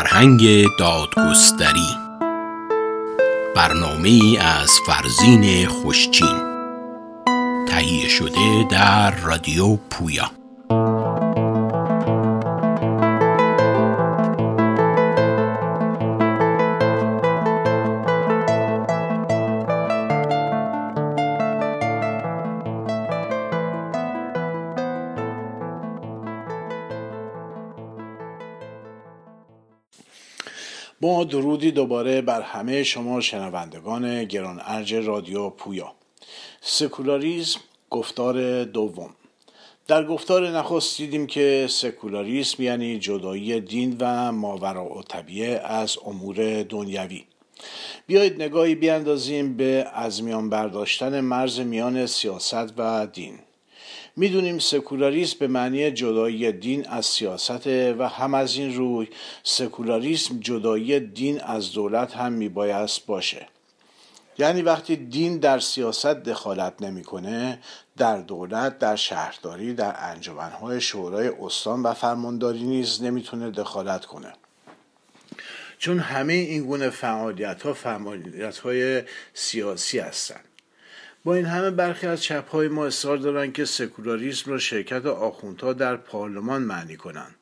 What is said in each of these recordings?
فرهنگ دادگستری. برنامه از فرزین خوشچین. تهیه شده در رادیو پویا. با درودی دوباره بر همه شما شنوندگان گران ارج رادیو پویا. سکولاریزم گفتار دوم. در گفتار نخست دیدیم که سکولاریسم یعنی جدایی دین و ماورا و طبیعه از امور دنیوی. بیایید نگاهی بیاندازیم به از میان برداشتن مرز میان سیاست و دین. می‌دونیم سکولاریسم به معنی جدایی دین از سیاست و هم از این روی سکولاریسم جدایی دین از دولت هم میبایست باشه. یعنی وقتی دین در سیاست دخالت نمی‌کنه در دولت در شهرداری در انجمنهای شورای استان و فرمانداری نیز نمی‌تونه دخالت کنه. چون همه این گونه فعالیت ها فعالیت های سیاسی هستند با این همه برخی از چپ های ما اصرار دارند که سکولاریسم را شرکت آخوندها در پارلمان معنی کنند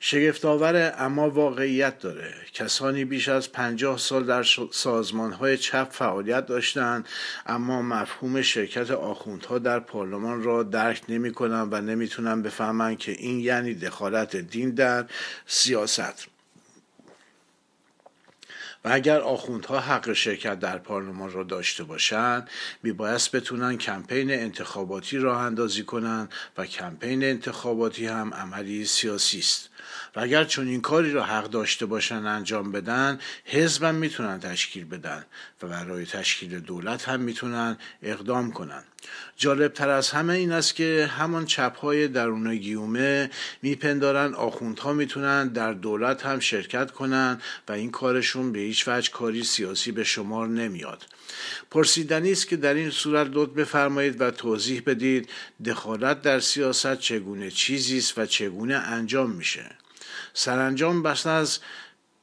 شگفتآور اما واقعیت داره. کسانی بیش از پنجاه سال در سازمان های چپ فعالیت داشتند اما مفهوم شرکت آخوندها در پارلمان را درک نمی کنند و نمی‌تونن بفهمند که این یعنی دخالت دین در سیاست. و اگر آخوندها حق شرکت در پارلمان را داشته باشند میبایست بتونن کمپین انتخاباتی راه اندازی کنند و کمپین انتخاباتی هم عملی سیاسی است. و اگر چون این کاری را حق داشته باشن انجام بدن حزب هم می‌تونن تشکیل بدن و برای تشکیل دولت هم می‌تونن اقدام کنن. جالب تر از همه این است که همان چپ های درون گیومه میپندارن آخوندها می‌تونن در دولت هم شرکت کنن و این کارشون به هیچ وجه کاری سیاسی به شمار نمیاد. پرسیدنی است که در این صورت لطف بفرمایید و توضیح بدید دخالت در سیاست چگونه چیزی است و چگونه انجام میشه. سرانجام بس از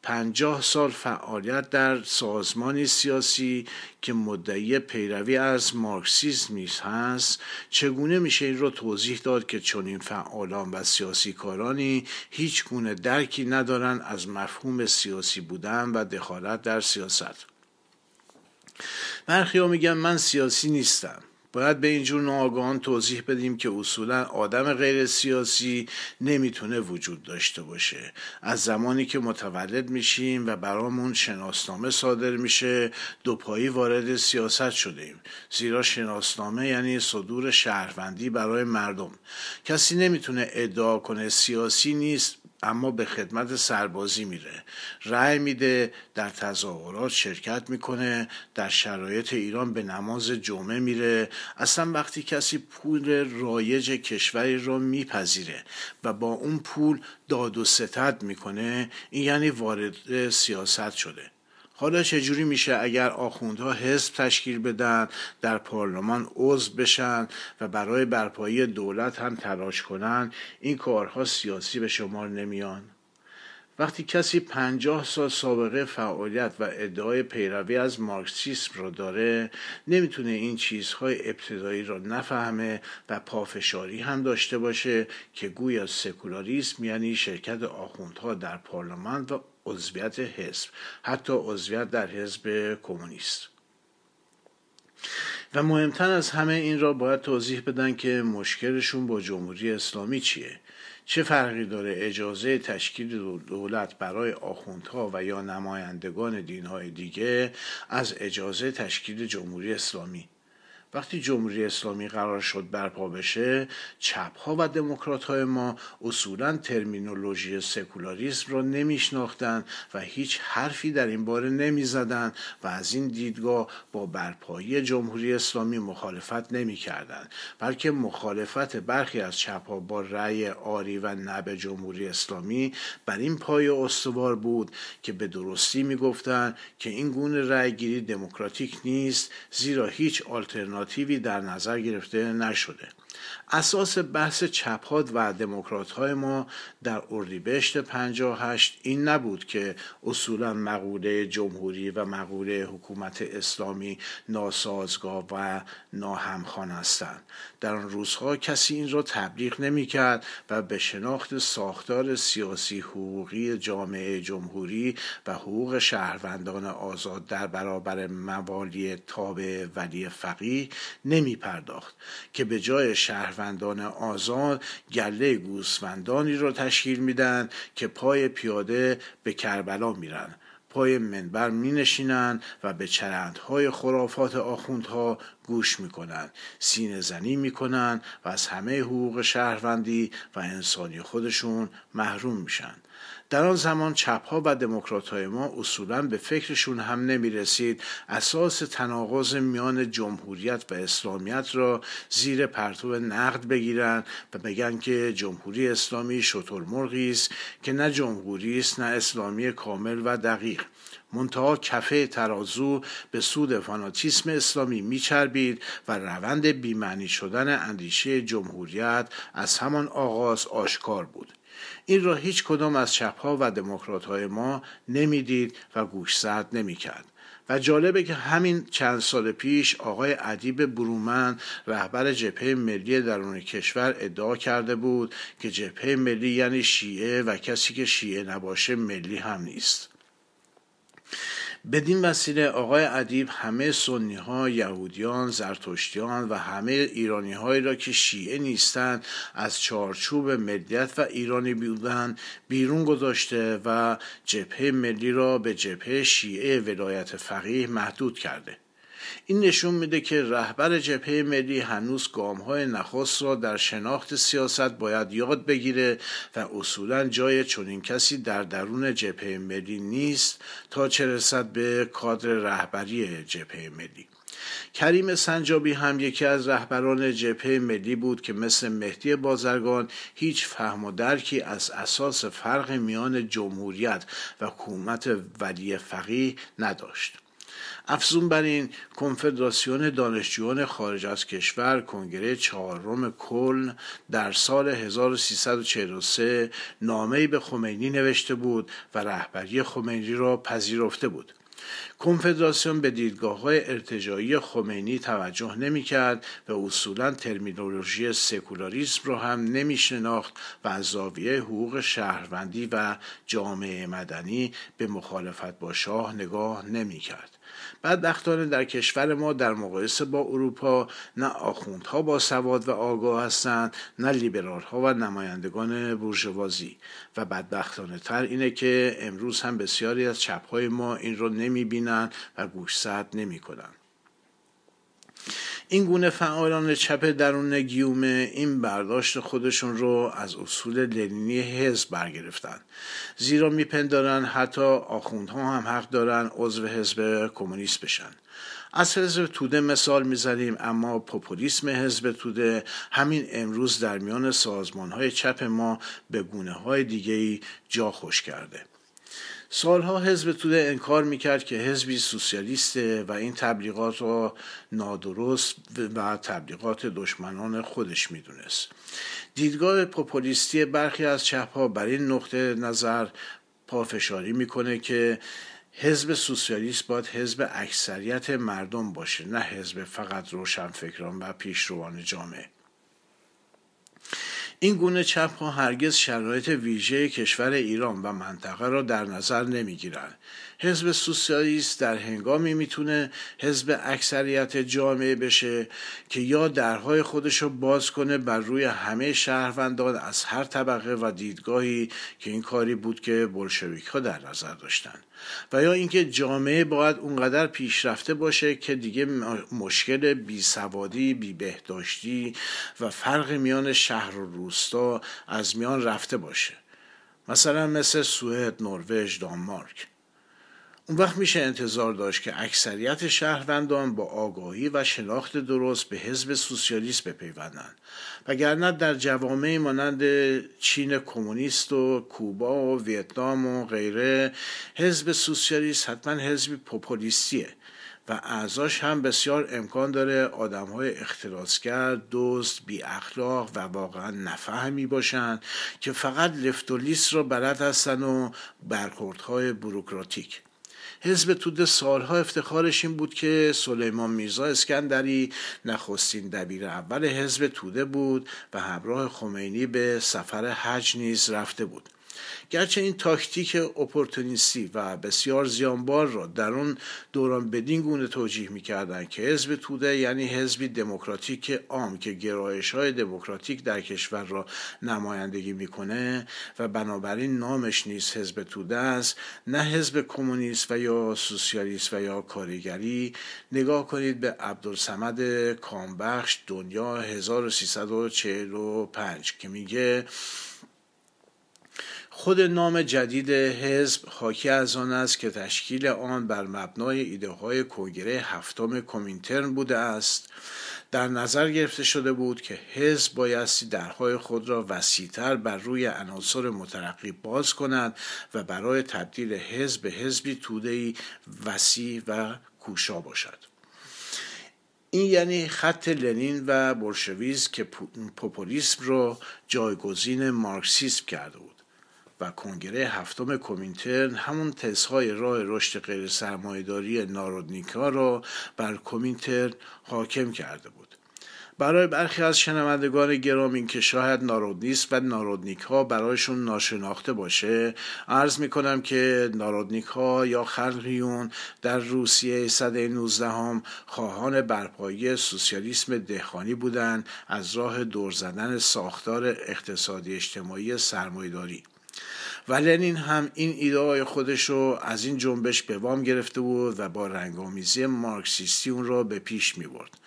پنجاه سال فعالیت در سازمانی سیاسی که مدعی پیروی از مارکسیزم هست. چگونه میشه این رو توضیح داد که چنین فعالان و سیاسی کارانی هیچ گونه درکی ندارن از مفهوم سیاسی بودن و دخالت در سیاست؟ برخی ها میگن من سیاسی نیستم. باید به اینجور ناآگاهان توضیح بدیم که اصولا آدم غیر سیاسی نمی‌تونه وجود داشته باشه. از زمانی که متولد میشیم و برامون شناسنامه صادر میشه دوپایی وارد سیاست شدیم زیرا شناسنامه یعنی صدور شهروندی برای مردم. کسی نمی‌تونه ادعا کنه سیاسی نیست اما به خدمت سربازی میره. رأی میده در تظاهرات شرکت می‌کنه در شرایط ایران به نماز جمعه میره. اصلا وقتی کسی پول رایج کشوری را میپذیره و با اون پول داد و ستد می‌کنه این یعنی وارد سیاست شده. حالا چجوری میشه اگر آخوندها حزب تشکیل بدن در پارلمان عضو بشن و برای برپایی دولت هم تلاش کنن این کارها سیاسی به شمار نمیان. وقتی کسی پنجاه سال سابقه فعالیت و ادعای پیروی از مارکسیسم را داره نمی‌تونه این چیزهای ابتدایی را نفهمه و پافشاری هم داشته باشه که گویا سکولاریسم یعنی شرکت آخوندها در پارلمان و عضویت حزب حتی عضویت در حزب کمونیست. و مهمتر از همه این را باید توضیح بدن که مشکلشون با جمهوری اسلامی چیه؟ چه فرقی داره اجازه تشکیل دولت برای آخوندها و یا نمایندگان دینهای دیگه از اجازه تشکیل جمهوری اسلامی؟ وقتی جمهوری اسلامی قرار شد برپا بشه چپ ها و دموکرات های ما اصولا ترمینولوژی سکولاریسم را نمیشناختند و هیچ حرفی در این باره نمی‌زدند و از این دیدگاه با برپایی جمهوری اسلامی مخالفت نمی‌کردند بلکه مخالفت برخی از چپ ها با رأی آری و نب جمهوری اسلامی بر این پای استوار بود که به درستی می‌گفتند که این گونه رأی گیری دموکراتیک نیست زیرا هیچ آلترناتیو آلترناتیوی در نظر گرفته نشده. اساس بحث چپهات و دموکرات های ما در اردیبهشت 58 این نبود که اصولا مقوله جمهوری و مقوله حکومت اسلامی ناسازگار و ناهمخوان هستند. در آن روزها کسی این را تبلیغ نمی کرد و به شناخت ساختار سیاسی حقوقی جامعه جمهوری و حقوق شهروندان آزاد در برابر موالی تابع ولی فقیه نمی پرداخت که به جای شهروندان آزاد گله گوسفندانی را تشکیل میدن که پای پیاده به کربلا میرن. پای منبر می نشینند و به چرندهای خرافات آخوندها گوش می کنند سینه زنی می کنند و از همه حقوق شهروندی و انسانی خودشون محروم میشن. در آن زمان چپ ها و دموکرات های ما اصولا به فکرشون هم نمی رسید اساس تناقض میان جمهوریت و اسلامیت را زیر پرتو نقد بگیرن و بگن که جمهوری اسلامی شترمرغی است که نه جمهوری است نه اسلامی کامل و دقیق. منتها کفه ترازو به سود فاناتیسم اسلامی میچربید و روند بیمعنی شدن اندیشه جمهوریت از همان آغاز آشکار بود. این را هیچ کدام از چپها و دموکرات های ما نمی‌دید و گوشزد نمی‌کرد. و جالبه که همین چند سال پیش آقای ادیب برومن رهبر جبهه ملی درون کشور ادعا کرده بود که جبهه ملی یعنی شیعه و کسی که شیعه نباشه ملی هم نیست. بدین وسیله آقای ادیب همه سنی ها یهودیان زرتشتیان و همه ایرانی هایی را که شیعه نیستند از چارچوب ملیت و ایرانی بودند بیرون گذاشته و جبهه ملی را به جبهه شیعه ولایت فقیه محدود کرده. این نشون میده که رهبر جبهه ملی هنوز گام های نخست را در شناخت سیاست باید یاد بگیره و اصولا جای چنین کسی در درون جبهه ملی نیست تا چه رسد به کادر رهبری جبهه ملی. کریم سنجابی هم یکی از رهبران جبهه ملی بود که مثل مهدی بازرگان هیچ فهم و درکی از اساس فرق میان جمهوریت و حکومت ولی فقیه نداشت. افزون بر این کنفدراسیون دانشجویان خارج از کشور کنگره چهارم کلن در سال 1343 نامه‌ای به خمینی نوشته بود و رهبری خمینی را پذیرفته بود کنفدراسیون به دیدگاه های ارتجایی خمینی توجه نمی کرد و اصولا ترمینولوژی سکولاریسم را هم نمی شناخت و از زاویه حقوق شهروندی و جامعه مدنی به مخالفت با شاه نگاه نمی کرد. بدبختانه در کشور ما در مقایسه با اروپا نه آخوندها با سواد و آگاه هستند نه لیبرال ها و نمایندگان بورژوازی و بدبختانه تر اینه که امروز هم بسیاری از چپ های ما این رو نمی بینن و گوشزد نمی کنن. این گونه فعالان چپ درون گیومه این برداشت خودشون رو از اصول لنینی حزب برگرفتن. زیرا میپندارن حتی آخوندها هم حق دارن عضو حزب کمونیست بشن. از حزب توده مثال می‌زنیم اما پوپولیسم حزب توده همین امروز در میان سازمان های چپ ما به گونه های دیگه جا خوش کرده. سالها حزب توده انکار می‌کرد که حزبی سوسیالیسته و این تبلیغات را نادرست و تبلیغات دشمنان خودش می‌دونست. دیدگاه پوپولیستی برخی از چپها بر این نقطه نظر پافشاری می‌کنه که حزب سوسیالیست باید حزب اکثریت مردم باشه نه حزب فقط روشنفکران و پیشروان جامعه. این گونه چپ ها هرگز شرایط ویژه کشور ایران و منطقه را در نظر نمی گیرند. حزب سوسیالیست در هنگامی می‌تونه حزب اکثریت جامعه بشه که یا درهای خودش رو باز کنه بر روی همه شهروندان از هر طبقه و دیدگاهی که این کاری بود که بلشویک ها در نظر داشتن و یا اینکه جامعه باید اونقدر پیشرفته باشه که دیگه مشکل بیسوادی بیبهداشتی و فرق میان شهر و روستا از میان رفته باشه. مثلا مثل سوئد، نروژ، دانمارک. اون وقت میشه انتظار داشت که اکثریت شهروندان با آگاهی و شناخت درست به حزب سوسیالیست بپیوندند. وگرنه در جوامع مانند چین کمونیست و کوبا و ویتنام و غیره حزب سوسیالیست حتما حزب پوپولیستیه و اعضاش هم بسیار امکان داره آدم های اختلاسگر دوست بی اخلاق و واقعا نفهمی باشند که فقط لفت و لیست را بلد هستن و برخوردهای بروکراتیک. حزب توده سالها افتخارش این بود که سلیمان میرزا اسکندری نخستین دبیر اول حزب توده بود و همراه خمینی به سفر حج نیز رفته بود. گرچه این تاکتیک اپورتونیستی و بسیار زیانبار را در اون دوران بدین گونه توجیه می‌کردند که حزب توده یعنی حزبی دموکراتیک عام که گرایش های دموکراتیک در کشور را نمایندگی می‌کنه و بنابراین نامش نیست حزب توده است نه حزب کمونیست و یا سوسیالیست و یا کارگری نگاه کنید به عبدالسمد کامبخش دنیا 1345 که میگه خود نام جدید حزب حاکی از آن است که تشکیل آن بر مبنای ایده های کنگره هفتم کومینترن بوده است. در نظر گرفته شده بود که حزب بایستی درهای خود را وسیعتر بر روی عناصر مترقی باز کند و برای تبدیل حزب به حزبی تودهی وسیع و کوشا باشد. این یعنی خط لنین و بلشویز که پوپولیسم را جایگزین مارکسیسم کرده بود. و کنگره هفتم کومینترن همون تزهای راه رشد غیر سرمایداری نارودنیکا را بر کومینترن حاکم کرده بود. برای برخی از شنوندگان گرامی که شاید نارودنیست و نارودنیک ها برایشون ناشناخته باشه عرض می کنم که نارودنیک ها یا خلقیون در روسیه صده 19 هم خواهان برپایی سوسیالیسم دهخانی بودند از راه دور زدن ساختار اقتصادی اجتماعی سرمایداری و لنین هم این ایده خودش رو از این جنبش به وام گرفته بود و با رنگامیزی مارکسیستی اون را به پیش می برد.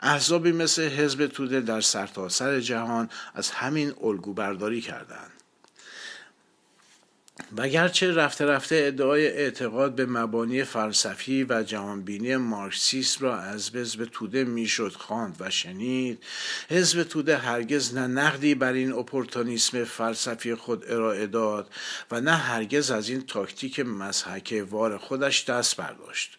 احزابی مثل حزب توده در سرتاسر سر جهان از همین الگو برداری کردند. و گرچه رفته رفته ادعای اعتقاد به مبانی فلسفی و جهانبینی مارکسیسم را از حزب توده می‌شد خواند و شنید. حزب توده هرگز نه نقدی بر این اپورتونیسم فلسفی خود ارائه داد و نه هرگز از این تاکتیک مسحک وار خودش دست برداشت.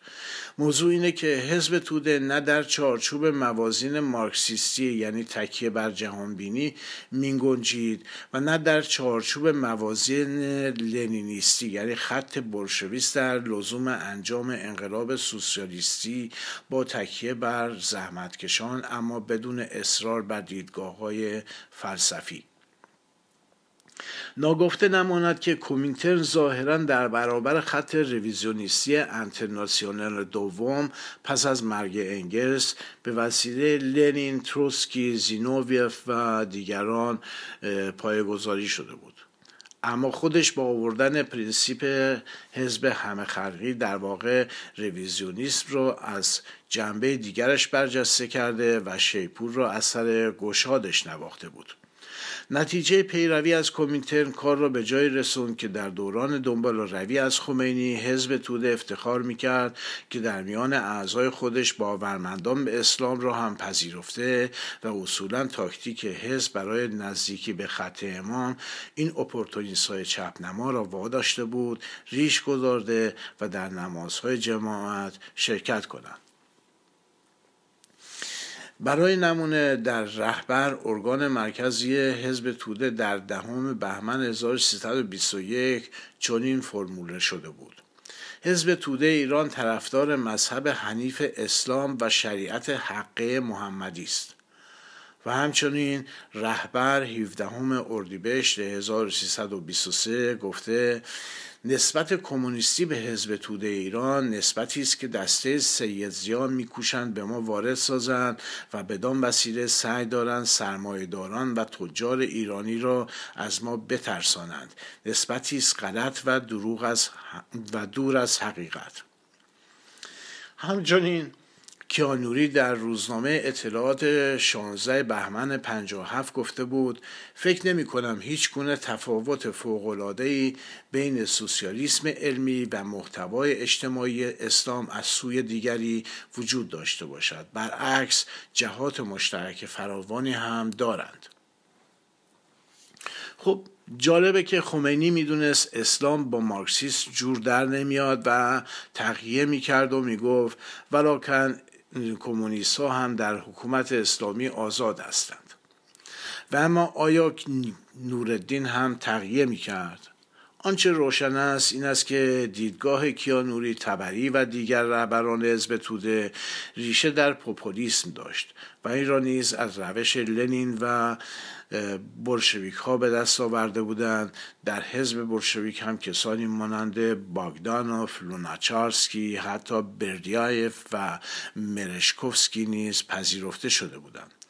موضوع اینه که حزب توده نه در چارچوب موازین مارکسیستی یعنی تکیه بر جهانبینی مینگنجید و نه در چارچوب موازین لنینیستی یعنی خط بلشویست در لزوم انجام انقلاب سوسیالیستی با تکیه بر زحمتکشان اما بدون اصرار بر دیدگاه های فلسفی. ناگفته نماند که کومینترن ظاهرا در برابر خط رویزیونیستی انترناسیونال دوم پس از مرگ انگلس به وسیله لنین، تروتسکی، زینوویف و دیگران پایه‌گذاری شده بود. اما خودش با آوردن پرینسیپ حزب همه خلقی در واقع رویزیونیسم رو از جنبه دیگرش برجسته کرده و شیپور را از سر گشادش نواخته بود. نتیجه پیروی از کومینترن کار را به جای رسوند که در دوران دنبال روی از خمینی حزب توده افتخار می‌کرد که در میان اعضای خودش باورمندان به اسلام را هم پذیرفته و اصولا تاکتیک حزب برای نزدیکی به خط امام این اپورتونیست های چپنما را واداشته بود ریش گذارده و در نمازهای جماعت شرکت کنند. برای نمونه در رهبر ارگان مرکزی حزب توده در دهم بهمن 1321 چنین فرموله شده بود. حزب توده ایران طرفدار مذهب حنیف اسلام و شریعت حقه محمدی است. و همچنین رهبر 17 اردیبهشت 1323 گفته نسبت کمونیستی به حزب توده ایران نسبتی است که دسته سید زیان میکوشند به ما وارد سازند و بدان وسیله سعی دارند سرمایهداران و تجار ایرانی را از ما بترسانند. نسبتی است غلط و دروغ از و دور از حقیقت. همچنین کیانوری در روزنامه اطلاعات 16 بهمن 57 گفته بود فکر نمی کنم هیچ گونه تفاوت فوق‌العاده‌ای بین سوسیالیسم علمی و محتوای اجتماعی اسلام از سوی دیگری وجود داشته باشد. برعکس جهات مشترک فراوانی هم دارند. خب جالبه که خمینی می‌دونست اسلام با مارکسیست جور در نمیاد و تقیه می‌کرد و می‌گفت ولاکن کمونیست ها هم در حکومت اسلامی آزاد هستند. و اما آیا نوردین هم تقیه می‌کرد؟ آنچه روشن است این است که دیدگاه کیانوری تبری و دیگر رهبران حزب توده ریشه در پوپولیسم داشت و این را نیز از روش لنین و بلشویک ها به دست آورده بودند. در حزب بلشویک هم کسانی مانند باگدانوف لوناچارسکی حتی بردیایف و مرشکوفسکی نیز پذیرفته شده بودند.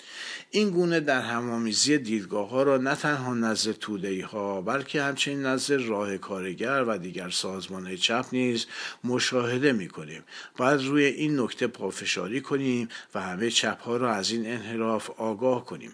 این گونه در همامیزی دیدگاه ها را نه تنها نزد تودهی ها بلکه همچنین نزد راه کارگر و دیگر سازمان چپ نیز مشاهده می کنیم باید روی این نکته پافشاری کنیم و همه چپ ها را از این انحراف آگاه کنیم.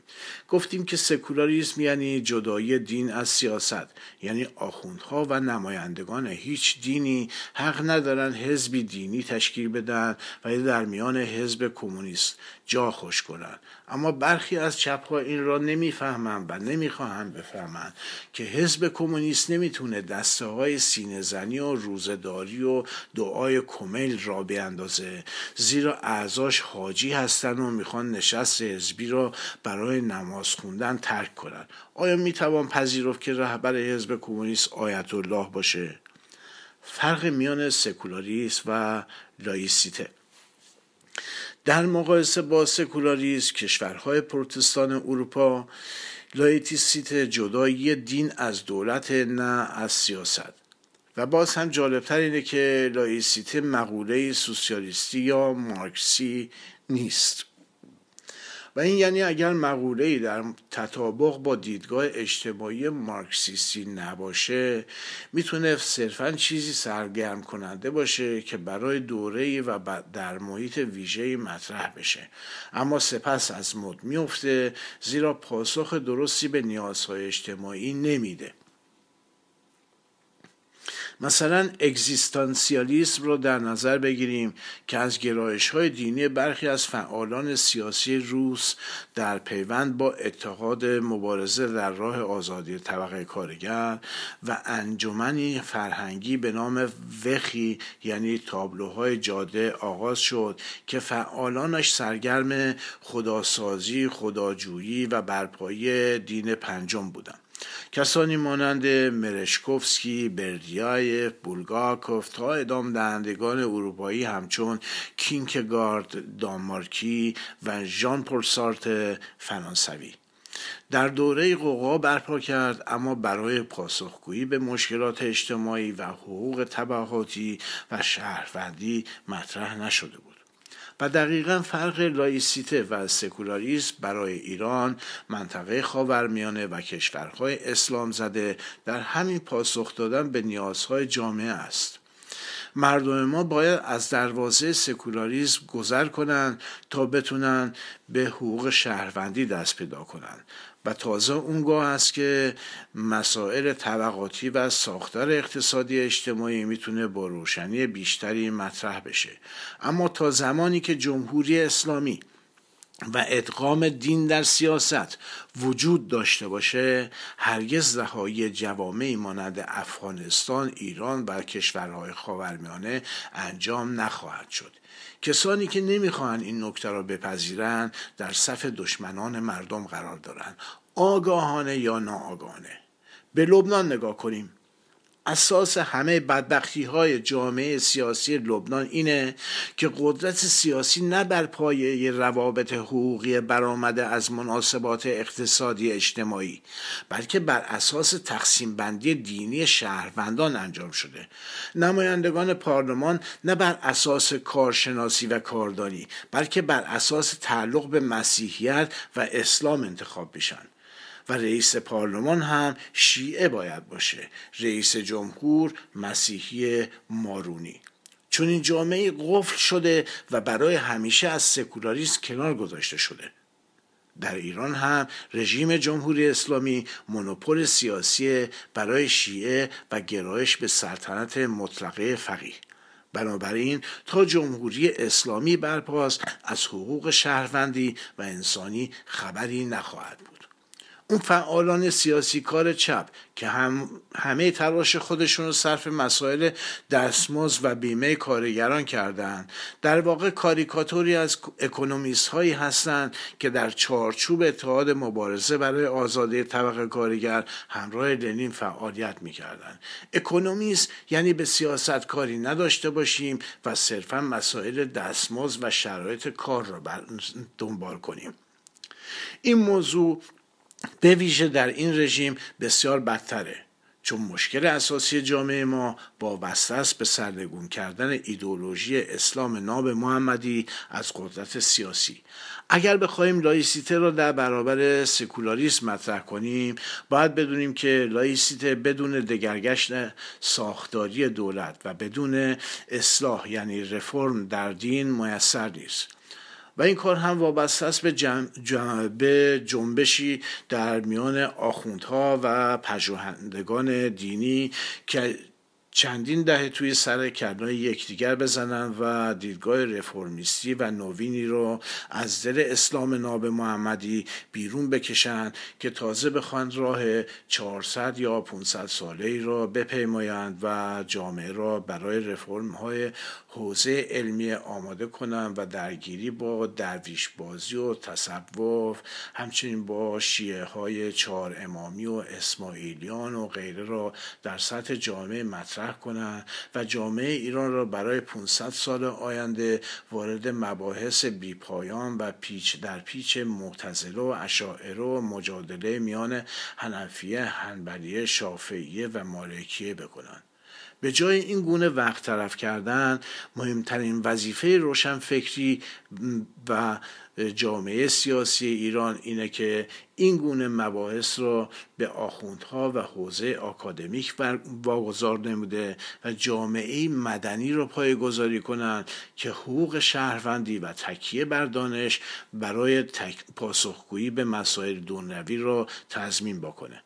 گفتیم که سکولاریسم یعنی جدایی دین از سیاست یعنی آخوندها و نمایندگان هیچ دینی حق ندارند حزبی دینی تشکیل بدن و در میان حزب کمونیست جا خوش کنند اما برخی از چپ ها این را نمی‌فهمند و نمی‌خواهند بفهمند که حزب کمونیست نمی‌تونه دسته های سینه زنی و روزداری و دعای کمیل را بیاندازه زیرا اعضاش حاجی هستن و می‌خوان نشست حزبی را برای نماز خوندن ترک کنند آیا می‌توان پذیرفت که رهبر حزب کمونیست آیت الله باشه؟ فرق میان سکولاریسم و لایسیته. در مقایسه با سکولاریسم کشورهای پروتستان اروپا لائیسیته جدایی دین از دولت نه از سیاست. و باز هم جالبتر اینه که لائیسیته مقوله سوسیالیستی یا مارکسی نیست. و این یعنی اگر مقوله در تطابق با دیدگاه اجتماعی مارکسیستی نباشه می‌تونه صرفا چیزی سرگرم کننده باشه که برای دوره و در محیط ویژه مطرح بشه. اما سپس از مد میفته زیرا پاسخ درستی به نیازهای اجتماعی نمیده. مثلا اگزیستانسیالیسم رو در نظر بگیریم که از گرایش های دینی برخی از فعالان سیاسی روس در پیوند با اتحاد مبارزه در راه آزادی طبقه کارگر و انجمنی فرهنگی به نام وخی یعنی تابلوهای جاده آغاز شد که فعالانش سرگرم خداسازی، خداجویی و برپایی دین پنجم بودند. کسانی مانند مرشکوفسکی، بردیایف، بولگاکوف تا ادام دهندگان اروپایی همچون کینکگارد دانمارکی و ژان پل فرانسوی. در دوره قوقا برپا کرد اما برای پاسخگویی به مشکلات اجتماعی و حقوق طبقاتی و شهروندی مطرح نشده بود. و دقیقا فرق لایسیته و سکولاریسم برای ایران منطقه خاورمیانه و کشورهای اسلام زده در همین پاسخ دادن به نیازهای جامعه است. مردم ما باید از دروازه سکولاریسم گذر کنند تا بتونن به حقوق شهروندی دست پیدا کنند. و تازه اونگاه است که مسائل طبقاتی و ساختار اقتصادی اجتماعی می‌تونه با روشنی بیشتری مطرح بشه. اما تا زمانی که جمهوری اسلامی و ادغام دین در سیاست وجود داشته باشه هرگز رهایی جوامعی مانند افغانستان ایران و کشورهای خاورمیانه انجام نخواهد شد. کسانی که نمی‌خواهند این نکته را بپذیرند در صف دشمنان مردم قرار دارند. آگاهانه یا ناآگاهانه. به لبنان نگاه کنیم. اساس همه بدبختی های جامعه سیاسی لبنان اینه که قدرت سیاسی نه بر پایه روابط حقوقی برآمده از مناسبات اقتصادی اجتماعی بلکه بر اساس تقسیم بندی دینی شهروندان انجام شده. نمایندگان پارلمان نه بر اساس کارشناسی و کاردانی بلکه بر اساس تعلق به مسیحیت و اسلام انتخاب بشن و رئیس پارلمان هم شیعه باید باشه. رئیس جمهور مسیحی مارونی. چون این جامعه قفل شده و برای همیشه از سکولاریسم کنار گذاشته شده. در ایران هم رژیم جمهوری اسلامی مونوپول سیاسی برای شیعه و گرایش به سلطنت مطلقه فقیه. بنابراین تا جمهوری اسلامی برپاست از حقوق شهروندی و انسانی خبری نخواهد بود. اون فعالان سیاسی کار چپ که هم همه تلاش خودشون رو صرف مسائل دستمزد و بیمه کارگران کردند در واقع کاریکاتوری از اکونومیست هایی هستند که در چارچوب اتحاد مبارزه برای آزادی طبقه کارگر همراه لنین فعالیت می‌کردند اکونومیست یعنی به سیاست کاری نداشته باشیم و صرفا مسائل دستمزد و شرایط کار را دنبال کنیم. این موضوع به ویژه در این رژیم بسیار بدتره چون مشکل اساسی جامعه ما وابسته است به سرنگون کردن ایدولوژی اسلام ناب محمدی از قدرت سیاسی. اگر بخواهیم لایسیته را در برابر سکولاریسم مطرح کنیم باید بدونیم که لایسیته بدون دگرگشت ساختاری دولت و بدون اصلاح یعنی رفرم در دین میسر نیست. و این کار هم وابسته است به, جم... به جنبشی در میان آخوندها و پژوهندگان دینی که چندین دهه توی سر کلای یکدیگر بزنن و دیدگاه رفرمیستی و نوینی رو از دل اسلام ناب محمدی بیرون بکشند که تازه بخواند راه 400 یا 500 ساله ای را بپیمایند و جامعه را برای رفرم های حوزه علمی آماده کنند و درگیری با درویش بازی و تصوف همچنین با شیعه های چهار امامی و اسماعیلیان و غیره را در سطح جامعه مطرح مطرح کنند و جامعه ایران را برای 500 سال آینده وارد مباحث بیپایان و پیچ در پیچ معتزله و اشاعره و مجادله میان حنفیه، هنبلیه، شافعیه و مالکیه بکنند. به جای این گونه وقت طرف کردن مهمترین وظیفه روشنفکری و جامعه سیاسی ایران اینه که این گونه مباحث را به آخوندها و حوزه آکادمیک واگذار نموده و جامعه مدنی را پایگذاری کنند که حقوق شهروندی و تکیه بر دانش برای پاسخگویی به مسائل دونروی را تضمین بکنه.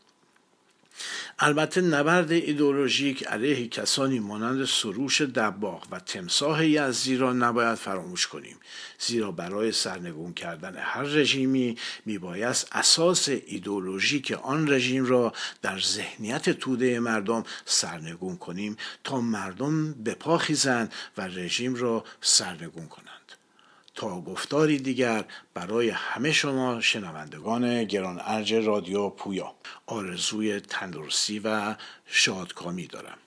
البته نبرد ایدولوژیک علیه کسانی مانند سروش دباغ و تمساه یزدی را نباید فراموش کنیم زیرا برای سرنگون کردن هر رژیمی میبایست اساس ایدولوژیک آن رژیم را در ذهنیت توده مردم سرنگون کنیم تا مردم بپاخیزند و رژیم را سرنگون کنند. تا گفتاری دیگر برای همه شما شنوندگان گران ارج رادیو پویا. آرزوی تندرستی و شادکامی دارم.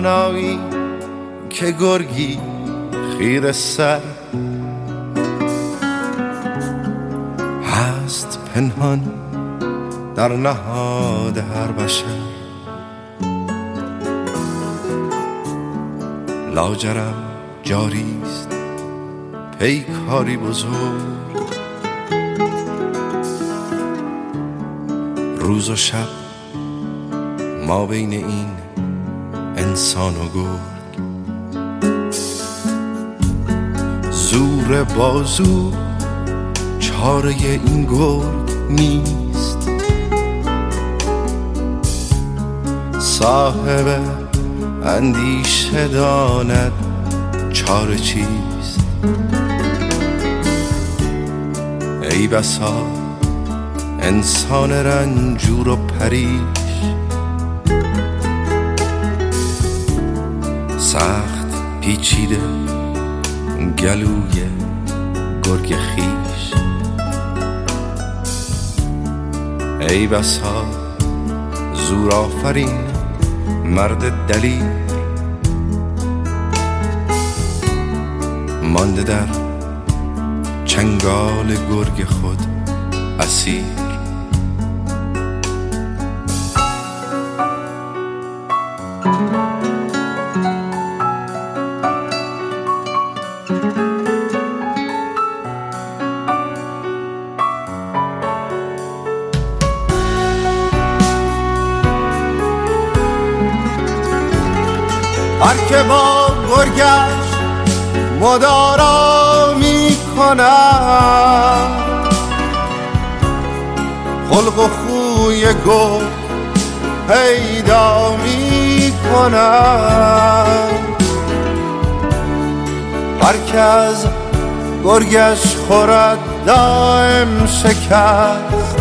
دانایی که گرگی خیر سر هست پنهان در نهاد هر بشر. لاجرم جاریست پیکاری بزرگ. روز و شب ما بین این انسان و گرگ زور بازو چاره این گرگ نیست. صاحب اندیشه داند چاره چیست. ای بسا انسان رنجور و پریش سخت پیچیده گلوی گرگ خیش. ای بسا زور آفرین مرد دلیل مانده در چنگال گرگ خود اسیر. که با گرگش مدارا می کنم خلق و خوی گل پیدا می کنم هر از گرگش خورد دائم شکست.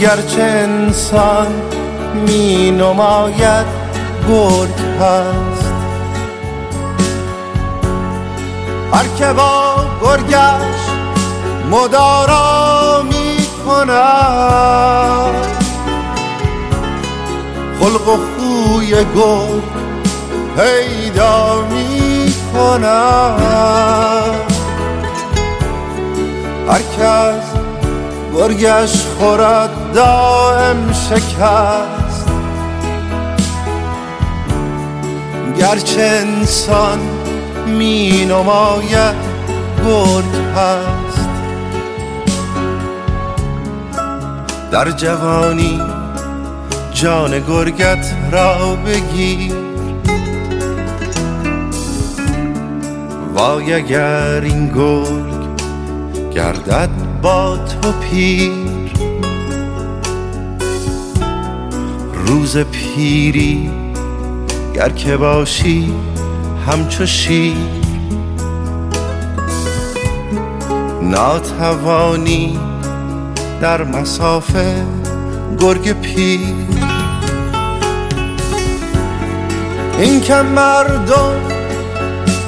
گرچه انسان می نماید گرگ هست. هر که با گرگش مدارا می کند خلق و خوی گرگ پیدا می کند هر کس گرگش خورد دائم شکست گرچه انسان می نماید گرگ هست. در جوانی جان گرگت را بگیر. وای اگر این گرگ گردد با تو پیر. روز پیری گر که باشی همچو شیر ناتوانی در مسافه گرگ پیر. این که مردم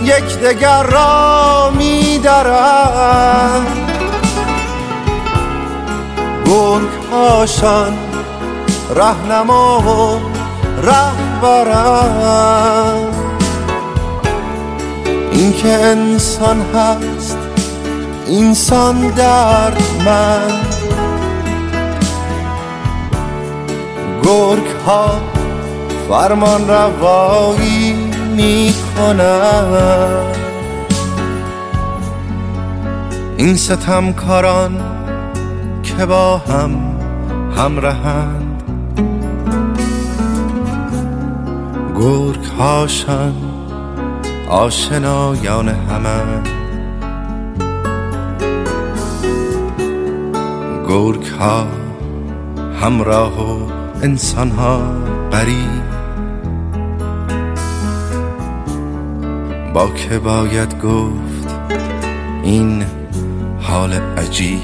یک دگر را می گرگ هاشان رهنما و رهبرم این که انسان هست انسان درد من. گرگ ها فرمان روایی می این ستمکاران که با هم همراهند گرگ هاشان آشنایان همه. گرگ ها همراه و انسان ها قریب با که باید گفت این حال عجیب.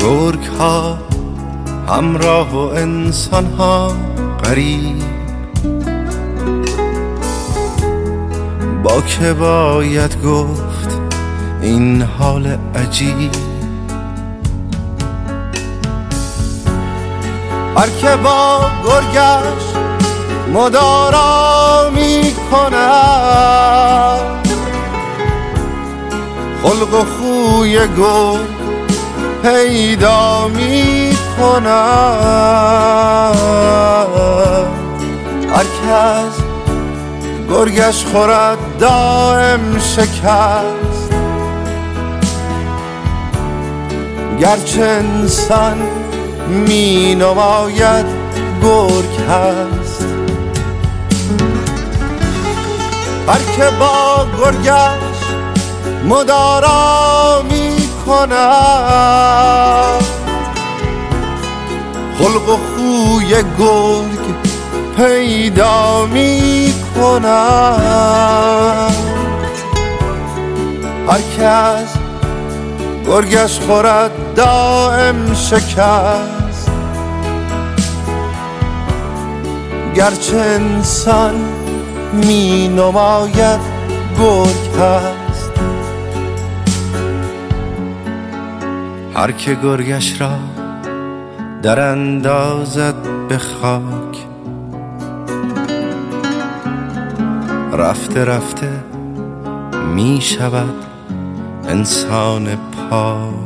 گرگ ها همراه و انسان ها قریب با که باید گفت این حال عجیب. هر که با گرگش مدارا می کند خلق و خوی گرگ پیدا می کند هر کس گرگش خورد دائم شکست. گرچه انسان می نماید گرگ هست. هر با گرگش مدارا می کند خلق و خوی گرگ پیدا می کند هر کس گرگش خورد دائم شکست. گرچه انسان می نماید گرگ هست. هر که گرگش را در اندازد به خاک. رفته رفته می شود انسان پاک.